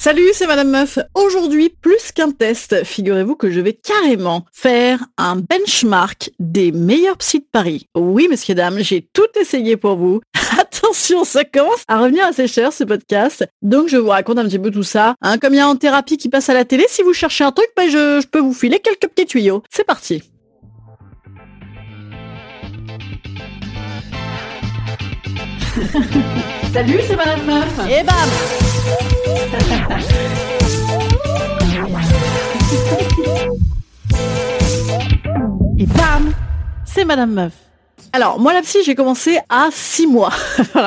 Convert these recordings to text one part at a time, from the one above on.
Salut, c'est Madame Meuf. Aujourd'hui, plus qu'un test, figurez-vous que je vais carrément faire un benchmark des meilleurs psys de Paris. Oui, messieurs, dames, j'ai tout essayé pour vous. Attention, ça commence à revenir assez cher ce podcast. Donc je vous raconte un petit peu tout ça. Hein, comme il y a en thérapie qui passe à la télé, si vous cherchez un truc, ben, je, je peux vous filer quelques petits tuyaux. C'est parti. Salut, c'est Madame Meuf. Et bam Et bam C'est Madame Meuf. Alors, moi, la psy, j'ai commencé à 6 mois.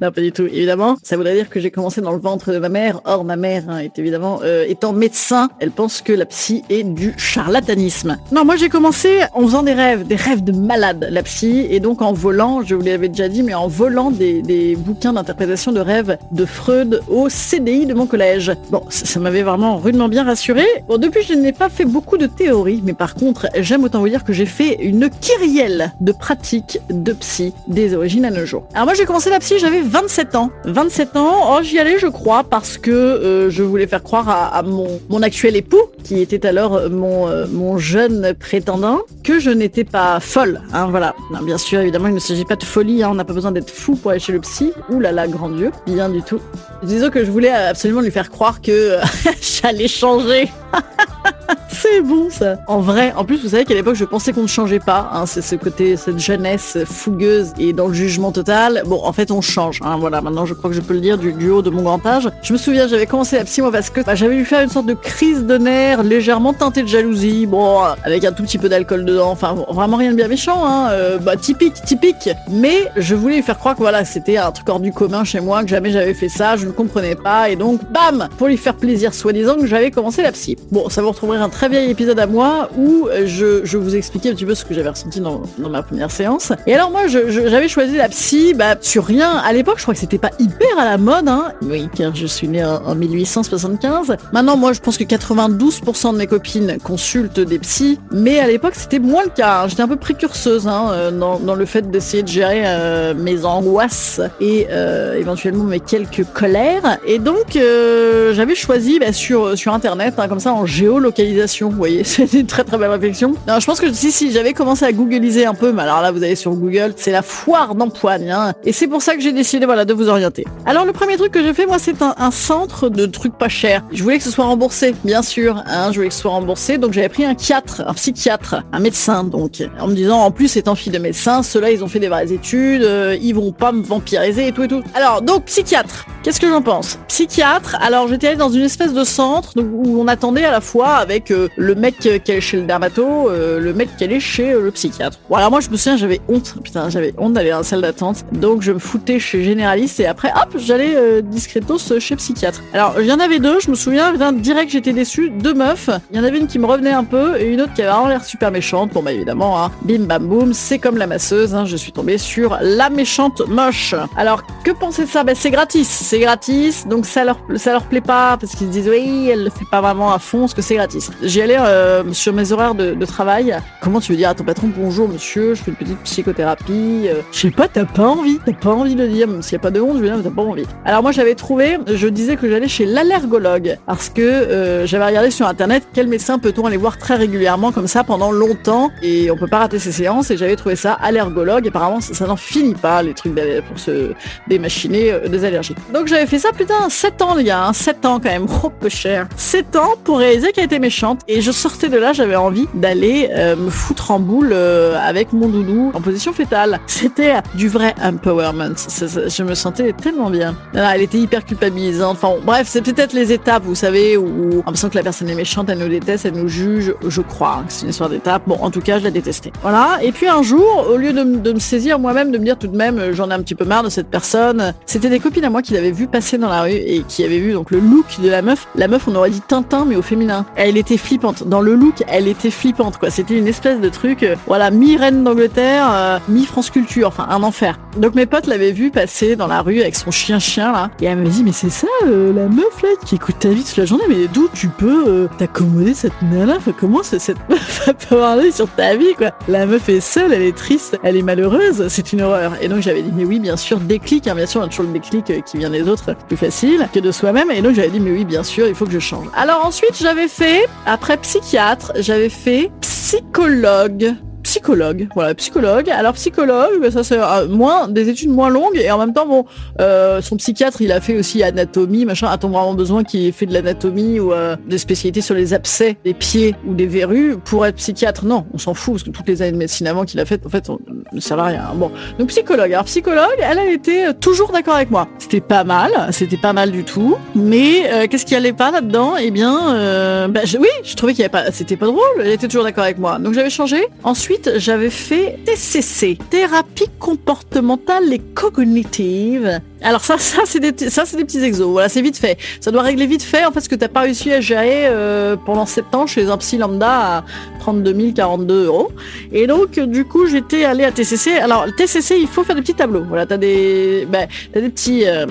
Non, pas du tout, évidemment. Ça voudrait dire que j'ai commencé dans le ventre de ma mère. Or, ma mère hein, est évidemment, euh, étant médecin, elle pense que la psy est du charlatanisme. Non, moi, j'ai commencé en faisant des rêves, des rêves de malade, la psy, et donc en volant, je vous l'avais déjà dit, mais en volant des, bouquins d'interprétation de rêves de Freud au CDI de mon collège. Bon, ça, ça m'avait vraiment rudement bien rassuré. Bon, depuis, je n'ai pas fait beaucoup de théories, mais par contre, j'aime autant vous dire que j'ai fait une kyrielle de pratiques de psy des origines à nos jours. Alors moi j'ai commencé la psy, j'avais 27 ans. 27 ans, oh, j'y allais je crois parce que euh, je voulais faire croire à, mon, mon actuel époux, qui était alors mon, euh, mon jeune prétendant, que je n'étais pas folle. Hein, voilà. Bien sûr, évidemment, il ne s'agit pas de folie, hein, on n'a pas besoin d'être fou pour aller chez le psy. Ouh là là, grand Dieu, bien du tout. Disons que je voulais absolument lui faire croire que j'allais changer. C'est bon ça. En vrai, en plus vous savez qu'à l'époque je pensais qu'on ne changeait pas. Hein, c'est ce côté, cette jeunesse fougueuse et dans le jugement total. Bon, en fait on change. Hein, voilà, maintenant je crois que je peux le dire du, haut de mon grand âge. Je me souviens, j'avais commencé la psy moi parce que bah, j'avais dû faire une sorte de crise de nerfs légèrement teintée de jalousie. Bon, avec un tout petit peu d'alcool dedans. Enfin, vraiment rien de bien méchant. Hein, euh, bah typique, typique. Mais je voulais lui faire croire que voilà, c'était un truc hors du commun chez moi, que jamais j'avais fait ça, je ne comprenais pas et donc bam, pour lui faire plaisir soi-disant que j'avais commencé la psy. Bon, ça vous retrouverez un très vieil épisode à moi où je, je vous expliquais un petit peu ce que j'avais ressenti dans, dans, ma première séance. Et alors moi, j'avais choisi la psy bah, sur rien. À l'époque, je crois que c'était pas hyper à la mode. Hein. Oui, car je suis née en, en 1875. Maintenant, moi, je pense que 92% de mes copines consultent des psys. Mais à l'époque, c'était moins le cas. J'étais un peu précurseuse hein, dans, dans, le fait d'essayer de gérer euh, mes angoisses et euh, éventuellement mes quelques colères. Et donc, euh, j'avais choisi bah, sur, sur Internet, hein, comme ça, en géolocalisation. Vous voyez, c'est une très très belle réflexion. Non, je pense que si, si, j'avais commencé à googliser un peu, mais alors là, vous allez sur Google, c'est la foire d'empoigne. Hein, et c'est pour ça que j'ai décidé voilà, de vous orienter. Alors, le premier truc que j'ai fait, moi, c'est un, centre de trucs pas chers. Je voulais que ce soit remboursé, bien sûr. Hein, je voulais que ce soit remboursé. Donc, j'avais pris un psychiatre, un psychiatre, un médecin, donc, en me disant, en plus, étant fille de médecin, ceux-là, ils ont fait des vraies études, euh, ils vont pas me vampiriser et tout et tout. Alors, donc, psychiatre. Qu'est-ce que j'en pense? Psychiatre, alors j'étais allée dans une espèce de centre où on attendait à la fois avec euh, le mec qui allait chez le dermato, euh, le mec qui allait chez euh, le psychiatre. Bon, alors moi je me souviens, j'avais honte, putain, j'avais honte d'aller dans la salle d'attente, donc je me foutais chez généraliste et après, hop, j'allais euh, discretos chez psychiatre. Alors il y en avait deux, je me souviens, direct j'étais déçu, deux meufs, il y en avait une qui me revenait un peu et une autre qui avait vraiment l'air super méchante. Bon bah évidemment, hein, bim bam boum, c'est comme la masseuse, hein, je suis tombée sur la méchante moche. Alors que penser de ça? Ben c'est gratis, c'est gratis, donc ça leur ça leur plaît pas parce qu'ils se disent oui, elle le fait pas vraiment à fond, parce que c'est gratis. J'y allais euh, sur mes horaires de, travail. Comment tu veux dire à ton patron bonjour monsieur, je fais une petite psychothérapie. Euh, je sais pas, t'as pas envie, t'as pas envie de le dire, même s'il y a pas de honte, je veux dire, t'as pas envie. Alors moi j'avais trouvé, je disais que j'allais chez l'allergologue parce que euh, j'avais regardé sur internet quel médecin peut-on aller voir très régulièrement comme ça pendant longtemps et on peut pas rater ses séances et j'avais trouvé ça allergologue. Apparemment ça, n'en finit pas les trucs pour se démachiner des allergies. Donc j'avais fait ça, putain, 7 ans les gars, hein, 7 ans quand même, oh peu cher. 7 ans pour réaliser qu'elle était méchante. Et je sortais de là, j'avais envie d'aller euh, me foutre en boule euh, avec mon doudou en position fétale. C'était du vrai empowerment. Je me sentais tellement bien. Alors, elle était hyper culpabilisante. Bref, c'est peut-être les étapes, vous savez, où on l'impression que la personne est méchante, elle nous déteste, elle nous juge. Je crois hein, que c'est une histoire d'étapes. Bon, en tout cas, je la détestais. Voilà. Et puis un jour, au lieu de me saisir moi-même, de me dire tout de même, euh, j'en ai un petit peu marre de cette personne, c'était des copines à moi qui l'avaient vu passer dans la rue et qui avaient vu donc le look de la meuf. La meuf, on aurait dit Tintin, mais au féminin. Elle était flippante. Dans le look, elle était flippante, quoi. C'était une espèce de truc, euh, voilà, mi-reine d'Angleterre, euh, mi-France Culture, enfin, un enfer. Donc mes potes l'avaient vu passer dans la rue avec son chien-chien, là. Et elle me dit, mais c'est ça, euh, la meuf, là, qui écoute ta vie toute la journée, mais d'où tu peux t'accommoder cette nana? Enfin, comment cette meuf va parler sur ta vie, quoi? La meuf est seule, elle est triste, elle est malheureuse, c'est une horreur. Et donc j'avais dit, mais oui, bien sûr, déclic, hein, bien sûr, on a toujours le déclic qui vient des autres, plus facile que de soi-même. Et donc j'avais dit, mais oui, bien sûr, il faut que je change. Alors ensuite, j'avais fait, après psychiatre, j'avais fait psychologue psychologue, voilà psychologue. Alors psychologue, ça c'est euh, moins des études moins longues et en même temps bon, euh, son psychiatre il a fait aussi anatomie, machin. A-t-on vraiment besoin qu'il ait fait de l'anatomie ou euh, des spécialités sur les abcès des pieds ou des verrues pour être psychiatre? Non, on s'en fout parce que toutes les années de médecine avant qu'il a fait, en fait, on ne sert à rien. Bon, donc psychologue. Alors psychologue, elle, elle était euh, toujours d'accord avec moi. C'était pas mal, c'était pas mal du tout. Mais euh, qu'est-ce qui allait pas là-dedans? Eh bien, euh, bah, je- oui, je trouvais qu'il y avait pas, c'était pas drôle. Elle était toujours d'accord avec moi. Donc j'avais changé. Ensuite, j'avais fait TCC, thérapie comportementale et cognitive. Alors ça, ça c'est des, ça c'est des petits exos. Voilà, c'est vite fait. Ça doit régler vite fait en fait ce que t'as pas réussi à gérer euh, pendant 7 ans chez un psy lambda à 32 000, 42 euros. Et donc, du coup, j'étais allée à TCC. Alors, le TCC, il faut faire des petits tableaux. Voilà, t'as des, ben, t'as des petits, euh,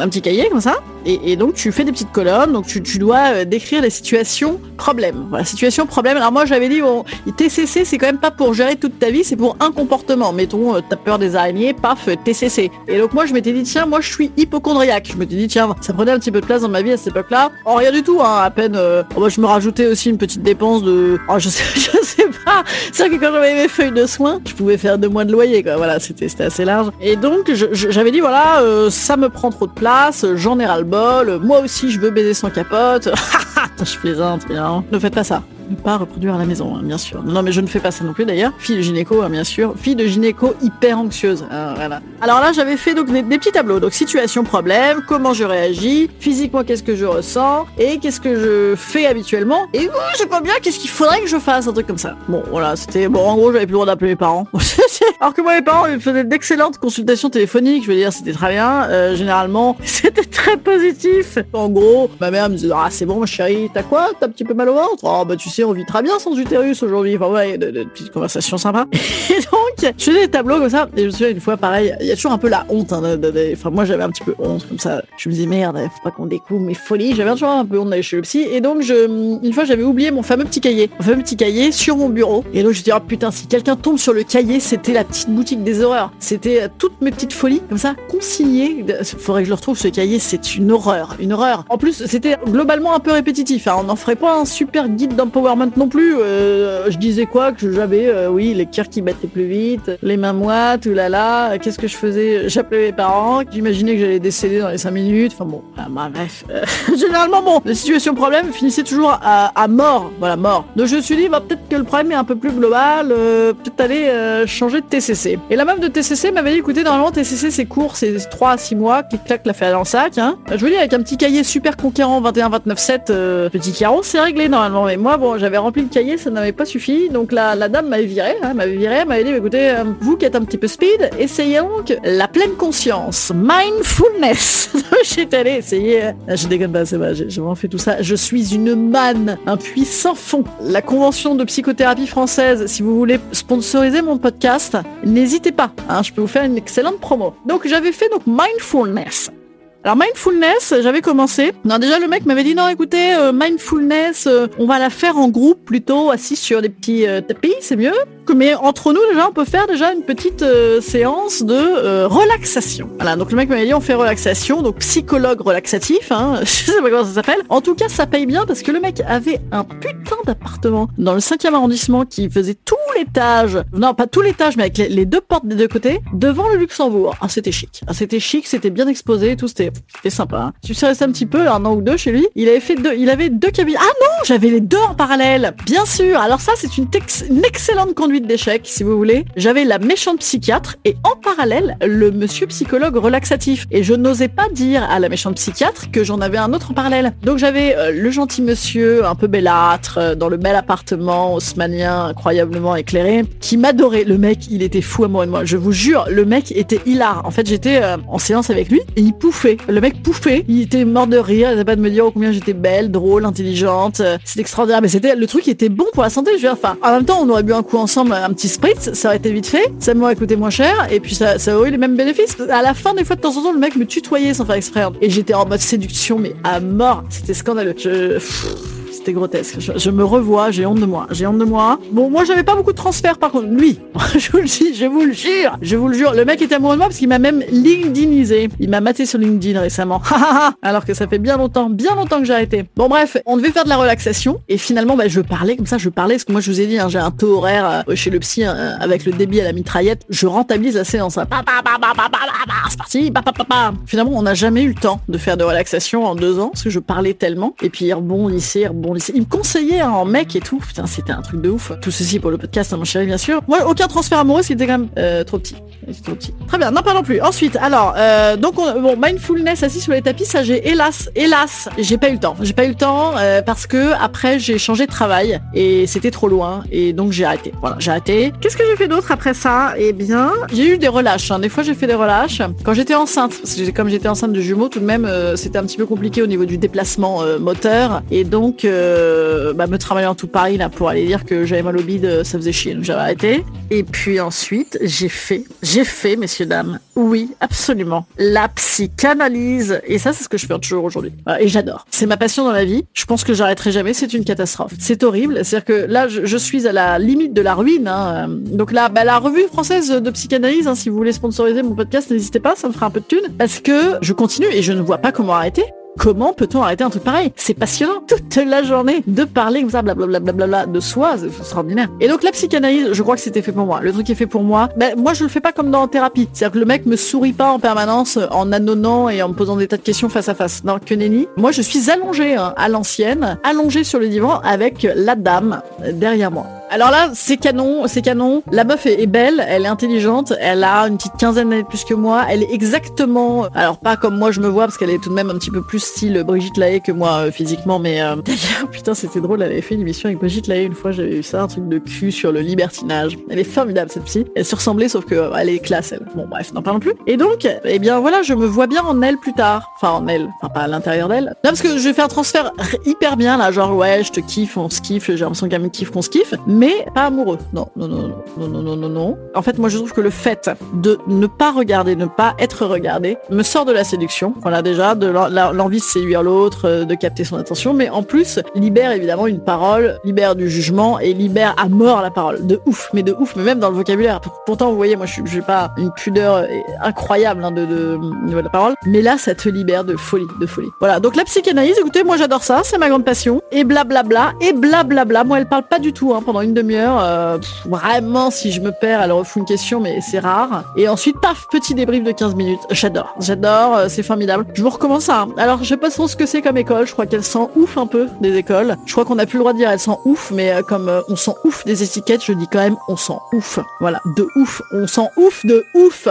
un petit cahier comme ça. Et, et donc, tu fais des petites colonnes. Donc, tu, tu dois euh, décrire les situations problèmes. Voilà, situation problème. Alors, moi, j'avais dit, bon, TCC, c'est quand même pas pour gérer toute ta vie, c'est pour un comportement. Mettons, euh, t'as peur des araignées, paf, TCC. Et donc, moi, je m'étais dit, tiens, moi, je suis hypochondriaque. Je m'étais dit, tiens, ça prenait un petit peu de place dans ma vie à cette époque-là. Oh, rien du tout, hein, à peine. euh, oh, bah, je me rajoutais aussi une petite dépense de, oh, je sais, je sais pas. C'est que quand j'avais mes feuilles de soins, je pouvais faire deux mois de loyer, quoi. Voilà, c'était assez large. Et donc, j'avais dit, voilà, euh, ça me prend trop de place, j'en ai ras le bol, euh, moi aussi, je veux baiser sans capote. Attends, je plaisante, bien. Ne faites pas ça. Ne pas reproduire à la maison, hein, bien sûr. Non, mais je ne fais pas ça non plus d'ailleurs. Fille de gynéco, hein, bien sûr. Fille de gynéco hyper anxieuse. hein. Alors là, j'avais fait donc des, petits tableaux. Donc situation, problème, comment je réagis, physiquement qu'est-ce que je ressens et qu'est-ce que je fais habituellement. Et oh, je sais pas bien qu'est-ce qu'il faudrait que je fasse, un truc comme ça. Bon, voilà, c'était bon. En gros, j'avais plus le droit d'appeler mes parents. Alors que moi, mes parents ils faisaient d'excellentes consultations téléphoniques. Je veux dire, c'était très bien. Euh, généralement, c'était très positif. En gros, ma mère me disait ah c'est bon, ma chérie, t'as quoi? T'as un petit peu mal au ventre? Oh bah tu sais, on vit très bien sans utérus aujourd'hui. Enfin ouais, de, de- de petites conversations sympas. Et donc, je faisais des tableaux comme ça. Et je me souviens une fois, pareil, il y a toujours un peu la honte. hein, Enfin moi, j'avais un petit peu honte comme ça. Je me disais merde, faut pas qu'on découvre mes folies. J'avais toujours un peu honte d'aller chez le psy. Et donc, je, une fois, j'avais oublié mon fameux petit cahier, mon fameux petit cahier sur mon bureau. Et donc je me dit oh putain, si quelqu'un tombe sur le cahier, c'était la petite boutique des horreurs. C'était euh, toutes mes petites folies comme ça, consignées. Faudrait que je le retrouve ce cahier. C'est une horreur, une horreur. En plus, c'était globalement un peu répétitif. hein. On n'en ferait pas un super guide d'empowerment non plus. Euh, je disais quoi que j'avais, euh, oui, les cœurs qui battaient plus vite, les mains moites, oulala. Qu'est-ce que je faisais? J'appelais mes parents. J'imaginais que j'allais décéder dans les 5 minutes. Enfin bon, ah, bah, bref. Généralement, bon, les situations problèmes finissaient toujours à, à mort. Voilà, mort. Donc je me suis dit, bah, peut-être que le problème est un peu plus global. euh, peut-être aller euh, changer de TCC. Et la meuf de TCC m'avait dit, écoutez, normalement, TCC, c'est court, c'est 3 à 6 mois. Clic-clac, la fait dans le sac. Hein. Je vous dis, avec un petit cahier super conquérant 21-29-7, euh, petit carreau, c'est réglé normalement. Mais moi, bon, j'avais rempli le cahier, ça n'avait pas suffi. Donc la, dame m'avait viré, hein, m'avait viré, m'avait dit, écoutez, euh, vous qui êtes un petit peu speed, essayez donc la pleine conscience, mindfulness. J'étais allé essayer. Je déconne pas, c'est vrai, j'ai vraiment fait tout ça. Je suis une manne, un puits sans fond. La convention de psychothérapie française, si vous voulez sponsoriser mon podcast, n'hésitez pas. hein, je peux vous faire une excellente promo. Donc j'avais fait donc mindfulness. Alors mindfulness, j'avais commencé. Non, déjà le mec m'avait dit non, écoutez, euh, mindfulness, euh, on va la faire en groupe plutôt, assis sur des petits euh, tapis, c'est mieux. Mais entre nous déjà, on peut faire déjà une petite euh, séance de euh, relaxation. Voilà, donc le mec m'a dit on fait relaxation, donc psychologue relaxatif, hein, je sais pas comment ça s'appelle. En tout cas, ça paye bien parce que le mec avait un putain d'appartement dans le 5e arrondissement qui faisait tout l'étage, non pas tout l'étage, mais avec les, deux portes des deux côtés, devant le Luxembourg. Ah, c'était chic. Ah, c'était chic, c'était bien exposé, tout, c'était sympa. Hein. Je suis resté un petit peu, un an ou deux chez lui. Il avait fait deux, il avait deux cabines. Ah non, j'avais les deux en parallèle. Bien sûr. Alors ça, c'est une, une excellente conduite d'échec, si vous voulez. J'avais la méchante psychiatre et en parallèle, le monsieur psychologue relaxatif. Et je n'osais pas dire à la méchante psychiatre que j'en avais un autre en parallèle. Donc j'avais euh, le gentil monsieur, un peu bellâtre, euh, dans le bel appartement haussmanien, incroyablement éclairé, qui m'adorait. Le mec, il était fou amoureux de moi. Je vous jure, le mec était hilar. En fait, j'étais euh, en séance avec lui et il pouffait. Le mec pouffait. Il était mort de rire. Il n'arrêtait pas de me dire oh, combien j'étais belle, drôle, intelligente. C'était extraordinaire. Mais c'était le truc qui était bon pour la santé. Je veux dire, enfin, en même temps, on aurait bu un coup ensemble, un petit spritz. Ça aurait été vite fait. Ça m'aurait coûté moins cher. Et puis ça, aurait eu les mêmes bénéfices. À la fin, des fois, de temps en temps, le mec me tutoyait sans faire exprès. Et j'étais en mode séduction, mais à mort. C'était scandaleux. Je... C'était grotesque. Je, me revois, j'ai honte de moi. J'ai honte de moi. Bon, moi, j'avais pas beaucoup de transferts, par contre. Lui, je vous le dis, je vous le jure. Je vous le jure. Le mec était amoureux de moi parce qu'il m'a même LinkedInisé. Il m'a maté sur LinkedIn récemment. Alors que ça fait bien longtemps, bien longtemps que j'ai arrêté. Bon, bref, on devait faire de la relaxation. Et finalement, bah, je parlais comme ça, je parlais. Parce que moi, je vous ai dit, hein, j'ai un taux horaire euh, chez le psy euh, avec le débit à la mitraillette. Je rentabilise la séance. hein. C'est parti. Pa, pa, pa, pa. Finalement, on n'a jamais eu le temps de faire de relaxation en deux ans parce que je parlais tellement. Et puis, il rebondissait, il me conseillait en mec et tout. Putain, c'était un truc de ouf. Tout ceci pour le podcast, hein, mon chéri, bien sûr. Moi, aucun transfert amoureux, c'était quand même euh, trop petit. Trop petit. Très bien, non pas non plus. Ensuite, alors, euh, donc, on- bon, mindfulness assis sur les tapis, ça, j'ai hélas, hélas, j'ai pas eu le temps. J'ai pas eu le temps euh, parce que après, j'ai changé de travail et c'était trop loin et donc j'ai arrêté. Voilà, j'ai arrêté. Qu'est-ce que j'ai fait d'autre après ça? Eh bien, j'ai eu des relâches. hein. Des fois, j'ai fait des relâches quand j'étais enceinte. Parce que comme j'étais enceinte de jumeaux, tout de même, c'était un petit peu compliqué au niveau du déplacement moteur et donc, euh, bah, me travailler en tout Paris là pour aller dire que j'avais mal au bide, euh, ça faisait chier. Donc j'avais arrêté. Et puis ensuite, j'ai fait, j'ai fait, messieurs dames, oui, absolument, la psychanalyse. Et ça, c'est ce que je fais toujours aujourd'hui. Et j'adore. C'est ma passion dans la vie. Je pense que j'arrêterai jamais. C'est une catastrophe. C'est horrible. C'est-à-dire que là, je, suis à la limite de la ruine. hein. Donc là, bah, la revue française de psychanalyse, hein, si vous voulez sponsoriser mon podcast, n'hésitez pas, ça me fera un peu de thune. Parce que je continue et je ne vois pas comment arrêter. Comment peut-on arrêter un truc pareil? C'est passionnant toute la journée de parler comme ça, blablabla, de soi, c'est extraordinaire. Et donc la psychanalyse, je crois que c'était fait pour moi. Le truc est fait pour moi, ben, moi je le fais pas comme dans en thérapie. C'est-à-dire que le mec me sourit pas en permanence en annonnant et en me posant des tas de questions face à face. Non, que nenni. Moi je suis allongée hein, à l'ancienne, allongée sur le divan avec la dame derrière moi. Alors là, c'est canon, c'est canon. La meuf est, belle, elle est intelligente, elle a une petite quinzaine d'années plus que moi. Elle est exactement, alors pas comme moi je me vois parce qu'elle est tout de même un petit peu plus style Brigitte Lahaye que moi euh, physiquement, mais euh, d'ailleurs, putain, c'était drôle. Elle avait fait une émission avec Brigitte Lahaye une fois. J'avais vu ça, un truc de cul sur le libertinage. Elle est formidable cette psy. Elle se ressemblait sauf que euh, elle est classe. Elle. Bon bref, n'en parlons plus. Et donc, eh bien voilà, je me vois bien en elle plus tard. Enfin en elle, enfin pas à l'intérieur d'elle. Non parce que je vais un transfert hyper bien là, genre ouais, je te kiffe, on se kiffe. J'ai l'impression qu'elle me kiffe, qu'on se kiffe, mais pas amoureux. Non, non, non, non, non, non, non, non. En fait, moi, je trouve que le fait de ne pas regarder, ne pas être regardé, me sort de la séduction. Voilà déjà, de l'envie de séduire l'autre, euh, de capter son attention, mais en plus, libère évidemment une parole, libère du jugement et libère à mort la parole. De ouf, mais de ouf, mais même dans le vocabulaire. Pourtant, vous voyez, moi, je n'ai pas une pudeur euh, incroyable hein, de, de, de, la parole, mais là, ça te libère de folie, de folie. Voilà, donc la psychanalyse, écoutez, moi, j'adore ça, c'est ma grande passion. Et blablabla, et blablabla. Moi, elle parle pas du tout hein, pendant une demi-heure. euh, vraiment, si je me perds, elle refout une question, mais c'est rare. Et ensuite, paf, petit débrief de 15 minutes. J'adore, j'adore, euh, c'est formidable. Je vous recommence ça. hein. Alors, je sais pas trop ce que c'est comme école, je crois qu'elle sent ouf un peu des écoles. Je crois qu'on a plus le droit de dire elle sent ouf, mais euh, comme on sent ouf des étiquettes, je dis quand même on sent ouf. Voilà, de ouf, on sent ouf de ouf.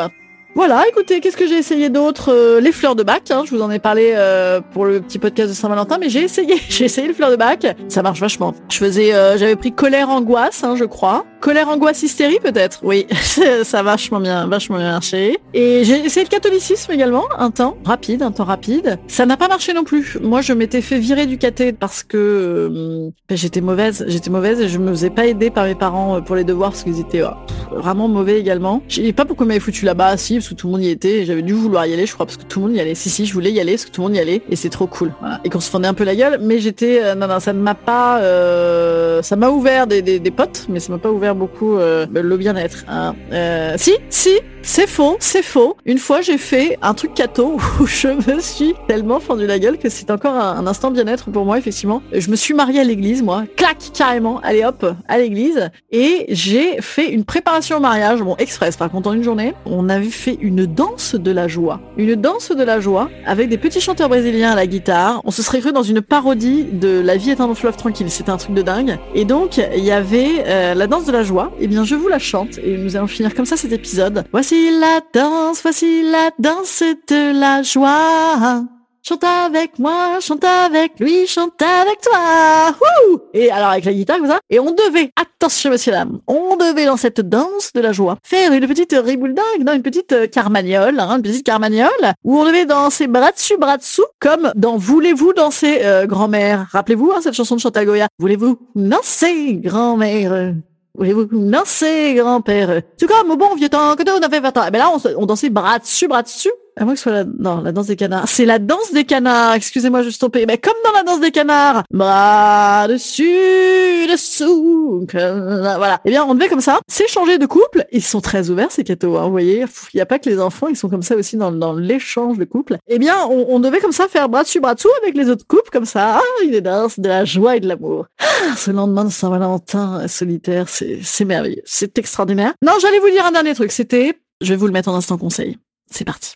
Voilà, écoutez, qu'est-ce que j'ai essayé d'autre Euh, Les fleurs de bac, hein, je vous en ai parlé euh, pour le petit podcast de Saint-Valentin, mais j'ai essayé, j'ai essayé le fleur de bac, ça marche vachement. Je faisais, euh, j'avais pris colère angoisse, hein, je crois, colère angoisse hystérie peut-être, oui, ça a vachement bien, vachement bien marché. Et j'ai essayé le catholicisme également, un temps rapide, un temps rapide. Ça n'a pas marché non plus. Moi, je m'étais fait virer du caté parce que euh, ben, j'étais mauvaise, j'étais mauvaise et je me faisais pas aider par mes parents euh, pour les devoirs parce qu'ils étaient euh, vraiment mauvais également. Je sais pas pourquoi ils m'avaient foutu là-bas, si, parce que tout le monde y était. J'avais dû vouloir y aller, je crois, parce que tout le monde y allait. Si, si, je voulais y aller parce que tout le monde y allait. Et c'est trop cool. Voilà. Et qu'on se fendait un peu la gueule. Mais j'étais... euh, non, non, ça ne m'a pas... euh, ça m'a ouvert des, des, des potes, mais ça m'a pas ouvert beaucoup euh, le bien-être. hein. Euh, si, si, c'est faux, c'est faux. Une fois, j'ai fait un truc cato où je me suis tellement fendu la gueule que c'est encore un, instant bien-être pour moi, effectivement. Je me suis mariée à l'église, moi. Clac, carrément. Allez hop, à l'église. Et j'ai fait une préparation au mariage, bon, express, par contre, en une journée. On avait fait une danse de la joie. Une danse de la joie avec des petits chanteurs brésiliens à la guitare. On se serait cru dans une parodie de La vie est un long fleuve tranquille. C'était un truc de dingue. Et donc, il y avait euh, la danse de la joie. Eh bien, je vous la chante et nous allons finir comme ça cet épisode. La danse, voici la danse de la joie. Chante avec moi, chante avec lui, chante avec toi. Wouh et alors avec la guitare comme ça. Et on devait, attention monsieur dame, on devait dans cette danse de la joie faire une petite ribouledingue, non, une petite euh, carmagnole, hein, une petite carmagnole, où on devait danser bras dessus, bras dessous, comme dans Voulez-vous danser, euh, grand-mère? Rappelez-vous hein, cette chanson de Chantagoya. Voulez-vous danser, grand-mère? Voulez-vous danser, grand-père? Tout comme au bon vieux temps que on avait 20 ans. Ben là, on, on dansait bras dessus, bras dessus. À moins que ce soit la... Non, la danse des canards. C'est la danse des canards. Excusez-moi, je suis trompée. Mais comme dans la danse des canards. Bras dessus, dessous. Voilà. Eh bien, on devait comme ça s'échanger de couple. Ils sont très ouverts, ces cathos. Hein, vous voyez, il n'y a pas que les enfants. Ils sont comme ça aussi dans, dans l'échange de couple. Eh bien, on, on devait comme ça faire bras dessus, bras dessous avec les autres couples. Comme ça. Ah, une danse de la joie et de l'amour. Ah, ce lendemain de Saint-Valentin euh, solitaire, c'est merveilleux. C'est extraordinaire. Non, j'allais vous dire un dernier truc. C'était... Je vais vous le mettre en instant conseil. C'est parti.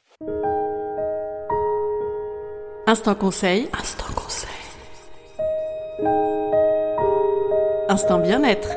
Instant conseil. Instant conseil. Instant bien-être.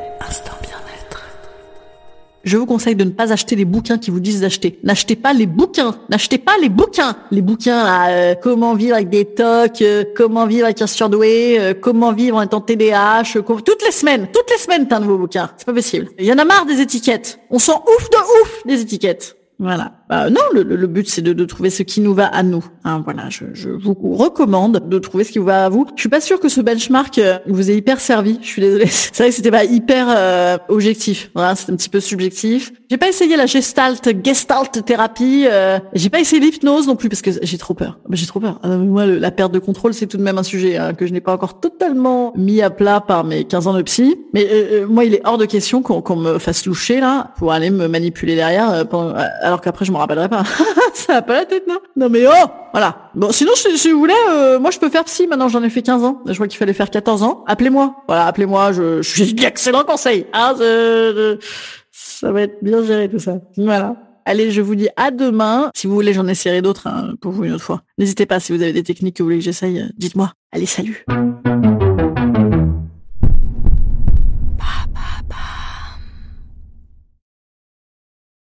Je vous conseille de ne pas acheter les bouquins qui vous disent d'acheter. N'achetez pas les bouquins. N'achetez pas les bouquins. Les bouquins, là, euh, comment vivre avec des tocs, euh, comment vivre avec un surdoué, euh, comment vivre en étant TDAH, euh, toutes les semaines, toutes les semaines, t'as un nouveau bouquin. C'est pas possible. Il y en a marre des étiquettes. On s'en ouf de ouf des étiquettes. Voilà. Bah, non, le, le- but c'est de, de trouver ce qui nous va à nous. Hein, voilà, je, je vous recommande de trouver ce qui vous va à vous. Je suis pas sûre que ce benchmark euh, vous ait hyper servi. Je suis désolée. C'est vrai que c'était pas hyper euh, objectif. Voilà, c'est un petit peu subjectif. J'ai pas essayé la gestalt, gestalt thérapie. Euh, j'ai pas essayé l'hypnose non plus parce que j'ai trop peur. Bah, j'ai trop peur. Mais moi, le- la perte de contrôle, c'est tout de même un sujet hein, que je n'ai pas encore totalement mis à plat par mes 15 ans de psy. Mais euh, euh, moi, il est hors de question qu'on me fasse loucher là pour aller me manipuler derrière, euh, pendant- euh, alors qu'après je rappellerai pas. Ça a pas la tête, non? Non mais oh, voilà. Bon, sinon si, vous voulez, euh, moi je peux faire psy. Maintenant, j'en ai fait 15 ans. Je crois qu'il fallait faire 14 ans. Appelez-moi. Voilà, appelez-moi. Je, je suis d'excellents conseils. Ah, je- je- ça va être bien géré tout ça. Voilà. Allez, je vous dis à demain. Si vous voulez, j'en essaierai d'autres hein, pour vous une autre fois. N'hésitez pas, si vous avez des techniques que vous voulez que j'essaye, euh, dites-moi. Allez, salut